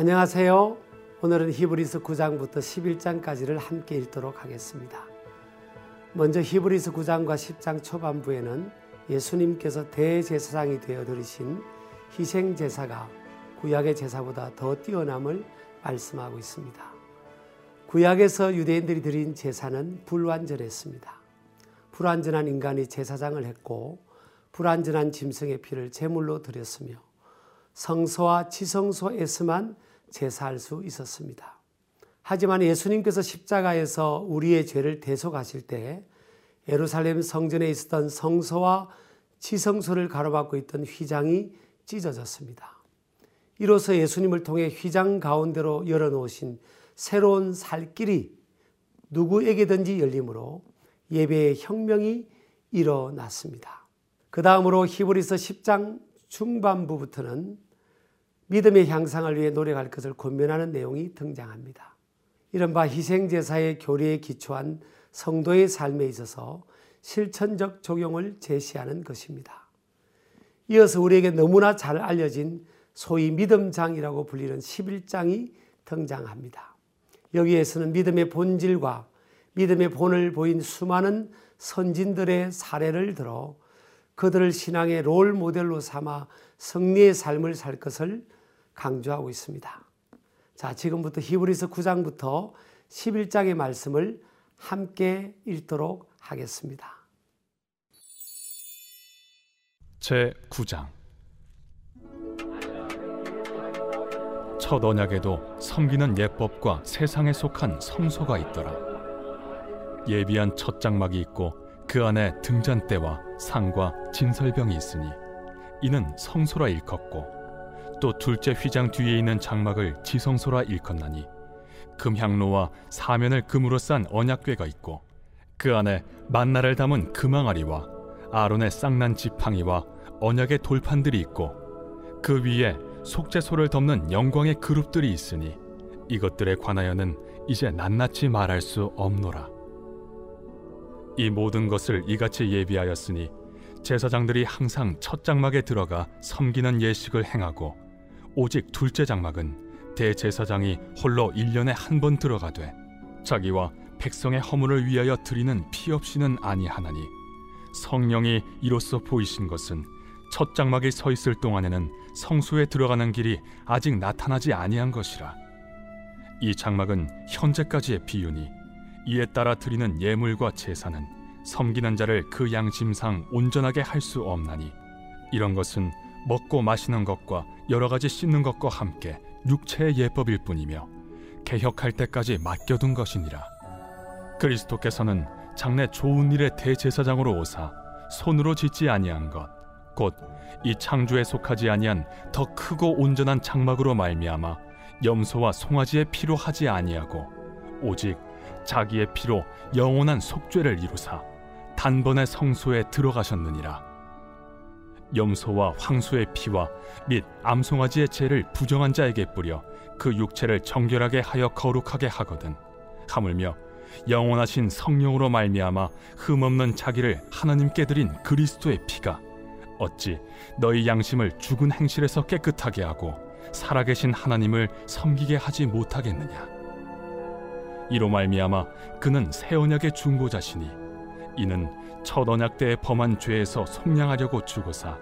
안녕하세요. 오늘은 히브리서 9장부터 11장까지를 함께 읽도록 하겠습니다. 먼저 히브리서 9장과 10장 초반부에는 예수님께서 대제사장이 되어 드리신 희생 제사가 구약의 제사보다 더 뛰어남을 말씀하고 있습니다. 구약에서 유대인들이 드린 제사는 불완전했습니다. 불완전한 인간이 제사장을 했고 불완전한 짐승의 피를 제물로 드렸으며 성소와 지성소에서만 제사할 수 있었습니다. 하지만 예수님께서 십자가에서 우리의 죄를 대속하실 때 예루살렘 성전에 있었던 성소와 지성소를 가로막고 있던 휘장이 찢어졌습니다. 이로써 예수님을 통해 휘장 가운데로 열어놓으신 새로운 살 길이 누구에게든지 열리므로 예배의 혁명이 일어났습니다. 그 다음으로 히브리서 10장 중반부부터는 믿음의 향상을 위해 노력할 것을 권면하는 내용이 등장합니다. 이른바 희생제사의 교리에 기초한 성도의 삶에 있어서 실천적 적용을 제시하는 것입니다. 이어서 우리에게 너무나 잘 알려진 소위 믿음장이라고 불리는 11장이 등장합니다. 여기에서는 믿음의 본질과 믿음의 본을 보인 수많은 선진들의 사례를 들어 그들을 신앙의 롤 모델로 삼아 승리의 삶을 살 것을 강조하고 있습니다. 자, 지금부터 히브리서 9장부터 11장의 말씀을 함께 읽도록 하겠습니다. 제 9장 첫 언약에도 섬기는 예법과 세상에 속한 성소가 있더라. 예비한 첫 장막이 있고 그 안에 등잔대와 상과 진설병이 있으니 이는 성소라 일컫고 또 둘째 휘장 뒤에 있는 장막을 지성소라 일컫나니 금향로와 사면을 금으로 싼 언약궤가 있고 그 안에 만나를 담은 금항아리와 아론의 쌍난 지팡이와 언약의 돌판들이 있고 그 위에 속죄소를 덮는 영광의 그룹들이 있으니 이것들에 관하여는 이제 낱낱이 말할 수 없노라. 이 모든 것을 이같이 예비하였으니 제사장들이 항상 첫 장막에 들어가 섬기는 예식을 행하고 오직 둘째 장막은 대제사장이 홀로 1년에 한 번 들어가되 자기와 백성의 허물을 위하여 드리는 피 없이는 아니하나니 성령이 이로써 보이신 것은 첫 장막에 서 있을 동안에는 성소에 들어가는 길이 아직 나타나지 아니한 것이라. 이 장막은 현재까지의 비유니 이에 따라 드리는 예물과 제사는 섬기는 자를 그 양심상 온전하게 할 수 없나니. 이런 것은 먹고 마시는 것과 여러 가지 씻는 것과 함께 육체의 예법일 뿐이며 개혁할 때까지 맡겨둔 것이니라. 그리스도께서는 장래 좋은 일의 대제사장으로 오사 손으로 짓지 아니한 것 곧 이 창조에 속하지 아니한 더 크고 온전한 장막으로 말미암아 염소와 송아지의 피로 하지 아니하고 오직 자기의 피로 영원한 속죄를 이루사 단번에 성소에 들어가셨느니라 염소와 황소의 피와 및 암송아지의 죄를 부정한 자에게 뿌려 그 육체를 정결하게 하여 거룩하게 하거든. 하물며 영원하신 성령으로 말미암아 흠없는 자기를 하나님께 드린 그리스도의 피가 어찌 너희 양심을 죽은 행실에서 깨끗하게 하고 살아계신 하나님을 섬기게 하지 못하겠느냐? 이로 말미암아 그는 새 언약의 중보자시니 이는 첫 언약 때에 범한 죄에서 속량하려고 죽으사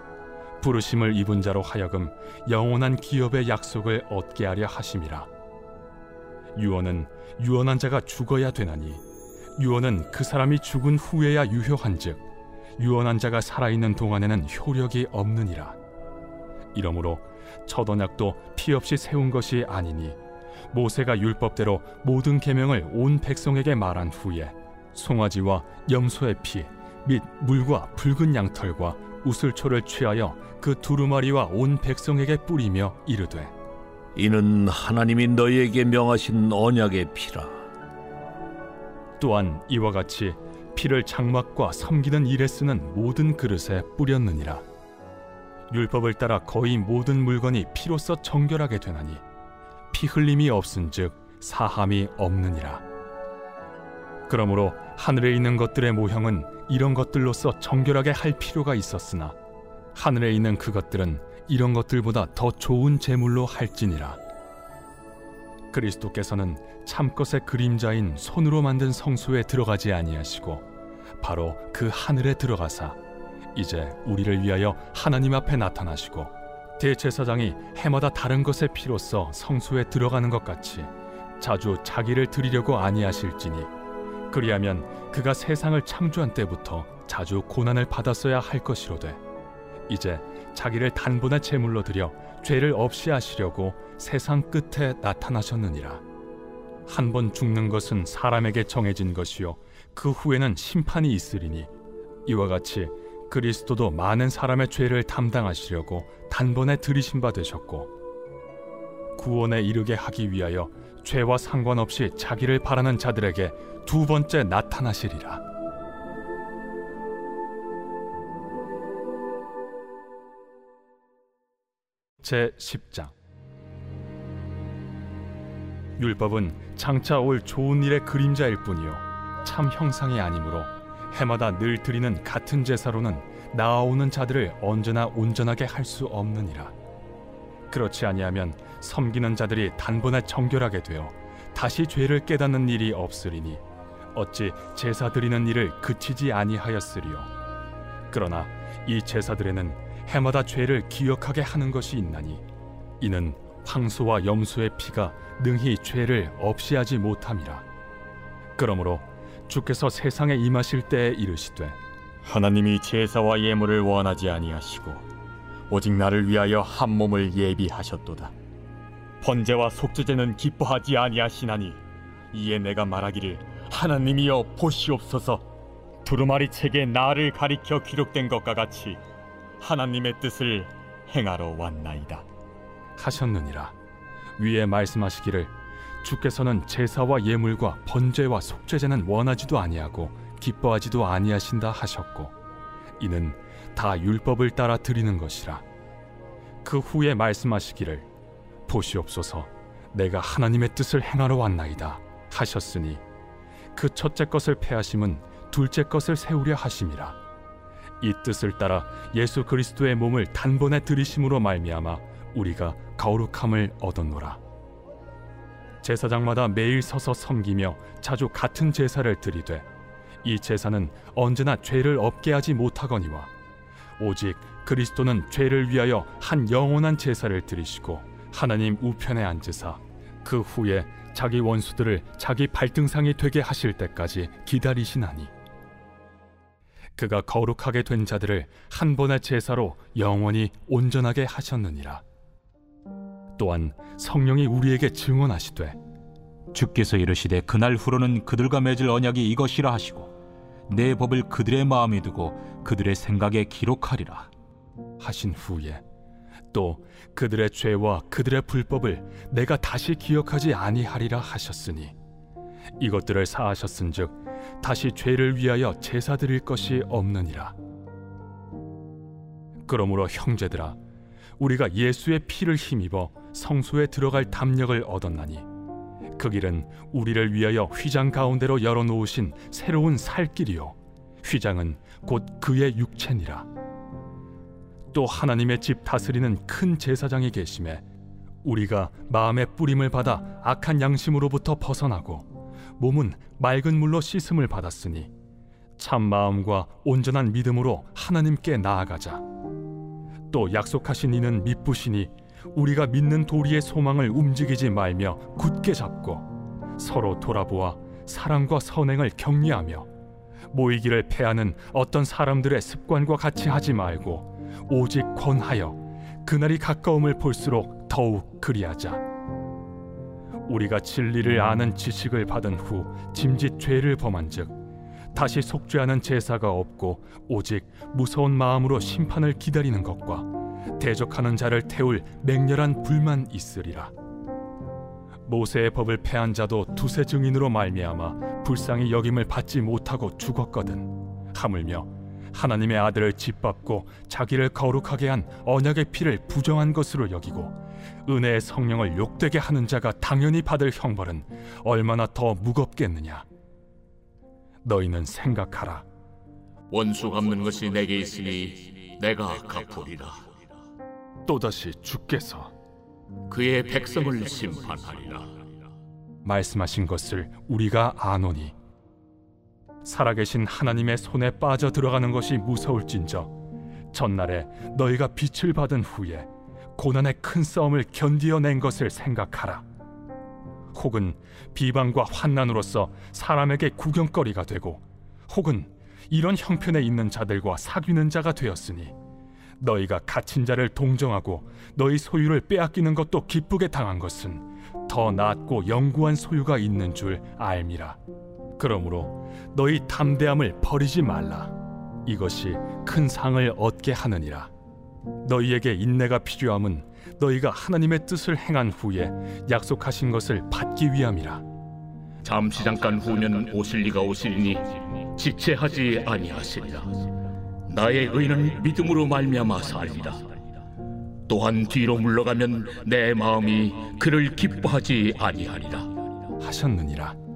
부르심을 입은 자로 하여금 영원한 기업의 약속을 얻게 하려 하심이라. 유언은 유언한 자가 죽어야 되나니 유언은 그 사람이 죽은 후에야 유효한즉 유언한 자가 살아있는 동안에는 효력이 없느니라. 이러므로 첫 언약도 피 없이 세운 것이 아니니 모세가 율법대로 모든 계명을 온 백성에게 말한 후에 송아지와 염소의 피 및 물과 붉은 양털과 우슬초를 취하여 그 두루마리와 온 백성에게 뿌리며 이르되 이는 하나님이 너희에게 명하신 언약의 피라. 또한 이와 같이 피를 장막과 섬기는 일에 쓰는 모든 그릇에 뿌렸느니라. 율법을 따라 거의 모든 물건이 피로써 정결하게 되나니 피 흘림이 없은즉 사함이 없느니라. 그러므로 하늘에 있는 것들의 모형은 이런 것들로서 정결하게 할 필요가 있었으나 하늘에 있는 그것들은 이런 것들보다 더 좋은 제물로 할지니라. 그리스도께서는 참것의 그림자인 손으로 만든 성소에 들어가지 아니하시고 바로 그 하늘에 들어가사 이제 우리를 위하여 하나님 앞에 나타나시고 대제사장이 해마다 다른 것의 피로써 성소에 들어가는 것 같이 자주 자기를 드리려고 아니하실지니 그리하면 그가 세상을 창조한 때부터 자주 고난을 받았어야 할 것이로되 이제 자기를 단번에 제물로 드려 죄를 없이 하시려고 세상 끝에 나타나셨느니라. 한 번 죽는 것은 사람에게 정해진 것이요 그 후에는 심판이 있으리니 이와 같이 그리스도도 많은 사람의 죄를 담당하시려고 단번에 들이신 바 되셨고 구원에 이르게 하기 위하여 죄와 상관없이 자기를 바라는 자들에게 두 번째 나타나시리라. 제 10장. 율법은 장차 올 좋은 일의 그림자일 뿐이요. 참 형상이 아니므로 해마다 늘 드리는 같은 제사로는 나아오는 자들을 언제나 온전하게 할 수 없느니라. 그렇지 아니하면 섬기는 자들이 단번에 정결하게 되어 다시 죄를 깨닫는 일이 없으리니 어찌 제사 드리는 일을 그치지 아니하였으리요 그러나 이 제사들에는 해마다 죄를 기억하게 하는 것이 있나니 이는 황소와 염소의 피가 능히 죄를 없이 하지 못함이라 그러므로 주께서 세상에 임하실 때에 이르시되 하나님이 제사와 예물을 원하지 아니하시고 오직 나를 위하여 한 몸을 예비하셨도다. 번제와 속죄제는 기뻐하지 아니하시나니 이에 내가 말하기를 하나님이여 보시옵소서. 두루마리 책에 나를 가리켜 기록된 것과 같이 하나님의 뜻을 행하러 왔나이다. 하셨느니라. 위에 말씀하시기를 주께서는 제사와 예물과 번제와 속죄제는 원하지도 아니하고 기뻐하지도 아니하신다 하셨고 이는 다 율법을 따라 드리는 것이라. 그 후에 말씀하시기를 보시옵소서 내가 하나님의 뜻을 행하러 왔나이다 하셨으니 그 첫째 것을 패하심은 둘째 것을 세우려 하심이라. 이 뜻을 따라 예수 그리스도의 몸을 단번에 들이심으로 말미암아 우리가 거룩함을 얻었노라. 제사장마다 매일 서서 섬기며 자주 같은 제사를 드리되 이 제사는 언제나 죄를 없게 하지 못하거니와 오직 그리스도는 죄를 위하여 한 영원한 제사를 드리시고 하나님 우편에 앉으사 그 후에 자기 원수들을 자기 발등상이 되게 하실 때까지 기다리시나니. 그가 거룩하게 된 자들을 한 번의 제사로 영원히 온전하게 하셨느니라. 또한 성령이 우리에게 증언하시되 주께서 이르시되 그날 후로는 그들과 맺을 언약이 이것이라 하시고 내 법을 그들의 마음에 두고 그들의 생각에 기록하리라 하신 후에 또 그들의 죄와 그들의 불법을 내가 다시 기억하지 아니하리라 하셨으니 이것들을 사하셨은즉 다시 죄를 위하여 제사 드릴 것이 없느니라. 그러므로 형제들아 우리가 예수의 피를 힘입어 성소에 들어갈 담력을 얻었나니 그 길은 우리를 위하여 휘장 가운데로 열어 놓으신 새로운 살길이요. 휘장은 곧 그의 육체니라 또 하나님의 집 다스리는 큰 제사장이 계심에 우리가 마음의 뿌림을 받아 악한 양심으로부터 벗어나고 몸은 맑은 물로 씻음을 받았으니 참 마음과 온전한 믿음으로 하나님께 나아가자. 또 약속하신 이는 미쁘시니 우리가 믿는 도리의 소망을 움직이지 말며 굳게 잡고 서로 돌아보아 사랑과 선행을 격려하며 모이기를 패하는 어떤 사람들의 습관과 같이 하지 말고 오직 권하여 그날이 가까움을 볼수록 더욱 그리하자 우리가 진리를 아는 지식을 받은 후 짐짓 죄를 범한즉 다시 속죄하는 제사가 없고 오직 무서운 마음으로 심판을 기다리는 것과 대적하는 자를 태울 맹렬한 불만 있으리라. 모세의 법을 패한 자도 두세 증인으로 말미암아 불쌍히 여김을 받지 못하고 죽었거든. 하물며 하나님의 아들을 짓밟고 자기를 거룩하게 한 언약의 피를 부정한 것으로 여기고 은혜의 성령을 욕되게 하는 자가 당연히 받을 형벌은 얼마나 더 무겁겠느냐. 너희는 생각하라. 원수 갚는 것이 내게 있으니 내가 갚으리라. 또다시 주께서 그의 백성을 심판하리라. 말씀하신 것을 우리가 아노니 살아계신 하나님의 손에 빠져 들어가는 것이 무서울진저 전날에 너희가 빛을 받은 후에 고난의 큰 싸움을 견디어낸 것을 생각하라 혹은 비방과 환난으로서 사람에게 구경거리가 되고 혹은 이런 형편에 있는 자들과 사귀는 자가 되었으니 너희가 갇힌 자를 동정하고 너희 소유를 빼앗기는 것도 기쁘게 당한 것은 더 낫고 영구한 소유가 있는 줄 알미라. 그러므로 너희 담대함을 버리지 말라. 이것이 큰 상을 얻게 하느니라. 너희에게 인내가 필요함은 너희가 하나님의 뜻을 행한 후에 약속하신 것을 받기 위함이라. 잠시 잠깐 후면 오실 리가 오시리니 지체하지 아니하시리라. 나의 의는 믿음으로 말미암아 살리라. 또한 뒤로 물러가면 내 마음이 그를 기뻐하지 아니하리라. 하셨느니라.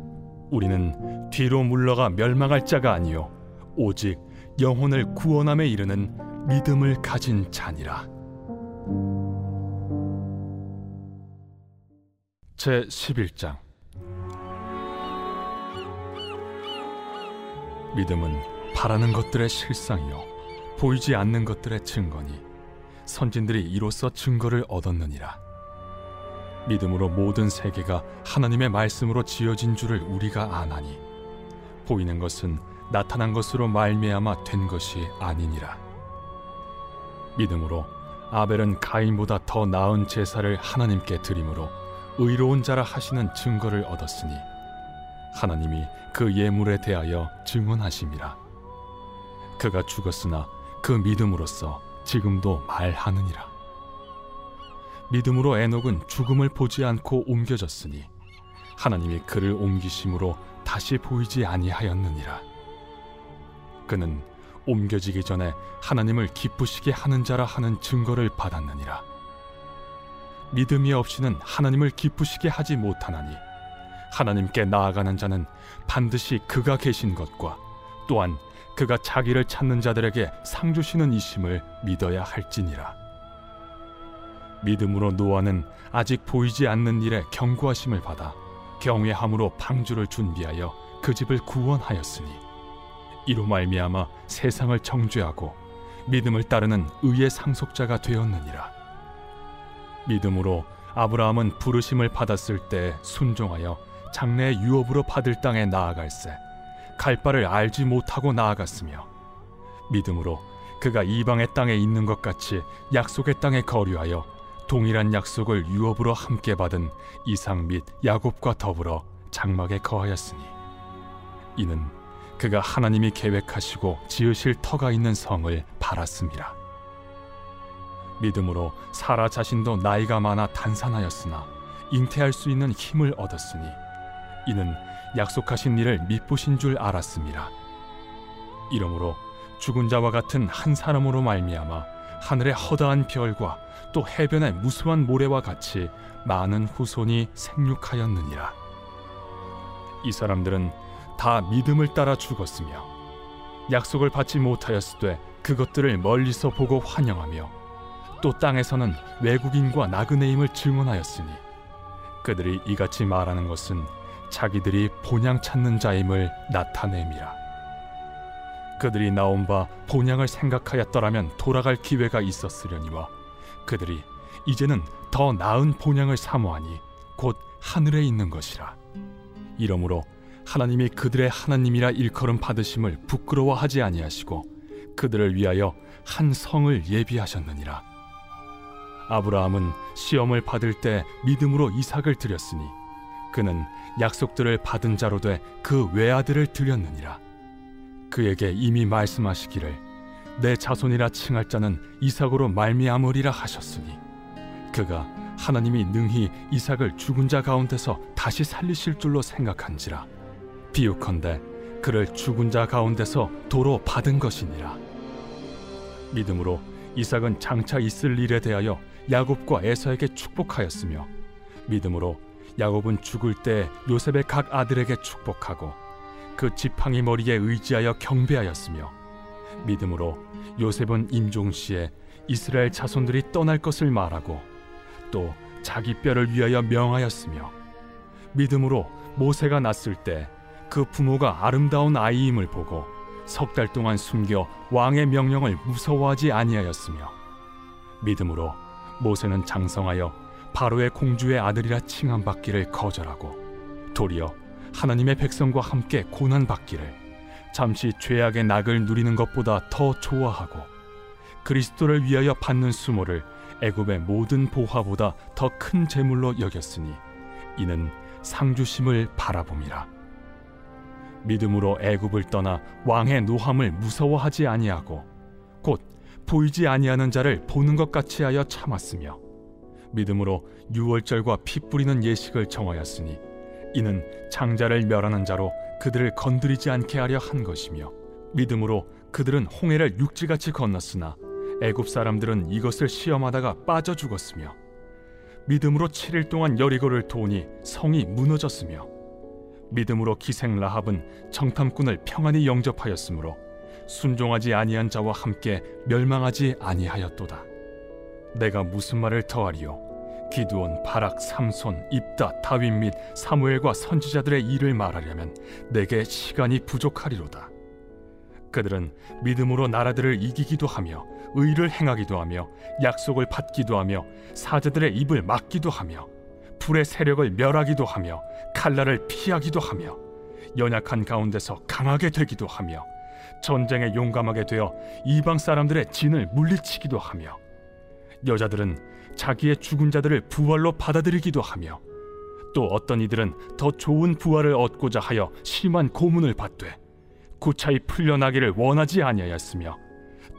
우리는 뒤로 물러가 멸망할 자가 아니요 오직 영혼을 구원함에 이르는 믿음을 가진 자니라. 제 11장 믿음은 바라는 것들의 실상이요 보이지 않는 것들의 증거니 선진들이 이로써 증거를 얻었느니라 믿음으로 모든 세계가 하나님의 말씀으로 지어진 줄을 우리가 아나니 보이는 것은 나타난 것으로 말미암아 된 것이 아니니라. 믿음으로 아벨은 가인보다 더 나은 제사를 하나님께 드림으로 의로운 자라 하시는 증거를 얻었으니 하나님이 그 예물에 대하여 증언하심이라. 그가 죽었으나 그 믿음으로써 지금도 말하느니라 믿음으로 에녹은 죽음을 보지 않고 옮겨졌으니 하나님이 그를 옮기심으로 다시 보이지 아니하였느니라 그는 옮겨지기 전에 하나님을 기쁘시게 하는 자라 하는 증거를 받았느니라 믿음이 없이는 하나님을 기쁘시게 하지 못하나니 하나님께 나아가는 자는 반드시 그가 계신 것과 또한 그가 자기를 찾는 자들에게 상 주시는 이심을 믿어야 할지니라. 믿음으로 노아는 아직 보이지 않는 일에 경고하심을 받아 경외함으로 방주를 준비하여 그 집을 구원하였으니 이로 말미암아 세상을 정죄하고 믿음을 따르는 의의 상속자가 되었느니라. 믿음으로 아브라함은 부르심을 받았을 때 순종하여 장래의 유업으로 받을 땅에 나아갈새 갈 바를 알지 못하고 나아갔으며 믿음으로 그가 이방의 땅에 있는 것 같이 약속의 땅에 거류하여 동일한 약속을 유업으로 함께 받은 이상 및 야곱과 더불어 장막에 거하였으니 이는 그가 하나님이 계획하시고 지으실 터가 있는 성을 바랐습니다. 믿음으로 사라 자신도 나이가 많아 단산하였으나 잉태할 수 있는 힘을 얻었으니 이는 약속하신 일을 믿보신 줄 알았습니다. 이러므로 죽은 자와 같은 한 사람으로 말미암아 하늘의 허다한 별과 또 해변의 무수한 모래와 같이 많은 후손이 생육하였느니라. 이 사람들은 다 믿음을 따라 죽었으며 약속을 받지 못하였으되 그것들을 멀리서 보고 환영하며 또 땅에서는 외국인과 나그네임을 증언하였으니 그들이 이같이 말하는 것은 자기들이 본향 찾는 자임을 나타냄이라. 그들이 나온 바 본향을 생각하였더라면 돌아갈 기회가 있었으려니와 그들이 이제는 더 나은 본향을 사모하니 곧 하늘에 있는 것이라. 이러므로 하나님이 그들의 하나님이라 일컬음 받으심을 부끄러워하지 아니하시고 그들을 위하여 한 성을 예비하셨느니라. 아브라함은 시험을 받을 때 믿음으로 이삭을 드렸으니 그는 약속들을 받은 자로 돼 그 외아들을 드렸느니라. 그에게 이미 말씀하시기를 내 자손이라 칭할 자는 이삭으로 말미암으리라 하셨으니 그가 하나님이 능히 이삭을 죽은 자 가운데서 다시 살리실 줄로 생각한지라. 비유컨대 그를 죽은 자 가운데서 도로 받은 것이니라. 믿음으로 이삭은 장차 있을 일에 대하여 야곱과 에서에게 축복하였으며 믿음으로 야곱은 죽을 때 요셉의 각 아들에게 축복하고 그 지팡이 머리에 의지하여 경배하였으며 믿음으로 요셉은 임종시에 이스라엘 자손들이 떠날 것을 말하고 또 자기 뼈를 위하여 명하였으며 믿음으로 모세가 낳았을 때 그 부모가 아름다운 아이임을 보고 석 달 동안 숨겨 왕의 명령을 무서워하지 아니하였으며 믿음으로 모세는 장성하여 바로의 공주의 아들이라 칭함받기를 거절하고 도리어 하나님의 백성과 함께 고난 받기를 잠시 죄악의 낙을 누리는 것보다 더 좋아하고 그리스도를 위하여 받는 수모를 애굽의 모든 보화보다 더 큰 재물로 여겼으니 이는 상주심을 바라봄이라. 믿음으로 애굽을 떠나 왕의 노함을 무서워하지 아니하고 곧 보이지 아니하는 자를 보는 것 같이 하여 참았으며 믿음으로 유월절과 피 뿌리는 예식을 정하였으니 이는 장자를 멸하는 자로 그들을 건드리지 않게 하려 한 것이며 믿음으로 그들은 홍해를 육지같이 건넜으나 애굽 사람들은 이것을 시험하다가 빠져 죽었으며 믿음으로 7일 동안 여리고를 도우니 성이 무너졌으며 믿음으로 기생 라합은 정탐꾼을 평안히 영접하였으므로 순종하지 아니한 자와 함께 멸망하지 아니하였도다. 내가 무슨 말을 더하리요? 기드온, 바락, 삼손, 입다, 다윗 및 사무엘과 선지자들의 일을 말하려면 내게 시간이 부족하리로다. 그들은 믿음으로 나라들을 이기기도 하며 의를 행하기도 하며 약속을 받기도 하며 사제들의 입을 막기도 하며 불의 세력을 멸하기도 하며 칼날을 피하기도 하며 연약한 가운데서 강하게 되기도 하며 전쟁에 용감하게 되어 이방 사람들의 진을 물리치기도 하며 여자들은 자기의 죽은 자들을 부활로 받아들이기도 하며 또 어떤 이들은 더 좋은 부활을 얻고자 하여 심한 고문을 받되 구차히 풀려나기를 원하지 아니하였으며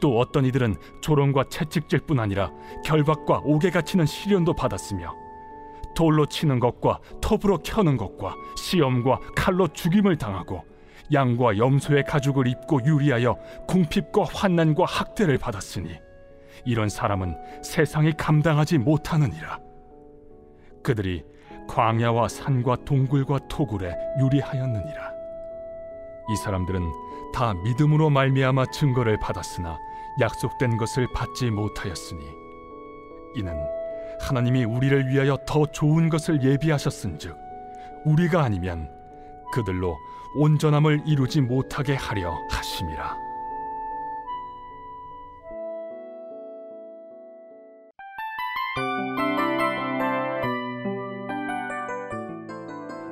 또 어떤 이들은 조롱과 채찍질뿐 아니라 결박과 옥에 갇히는 시련도 받았으며 돌로 치는 것과 톱으로 켜는 것과 시험과 칼로 죽임을 당하고 양과 염소의 가죽을 입고 유리하여 궁핍과 환난과 학대를 받았으니 이런 사람은 세상이 감당하지 못하느니라 그들이 광야와 산과 동굴과 토굴에 유리하였느니라 이 사람들은 다 믿음으로 말미암아 증거를 받았으나 약속된 것을 받지 못하였으니 이는 하나님이 우리를 위하여 더 좋은 것을 예비하셨은즉 우리가 아니면 그들로 온전함을 이루지 못하게 하려 하심이라.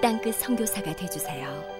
땅끝 성교사가 되주세요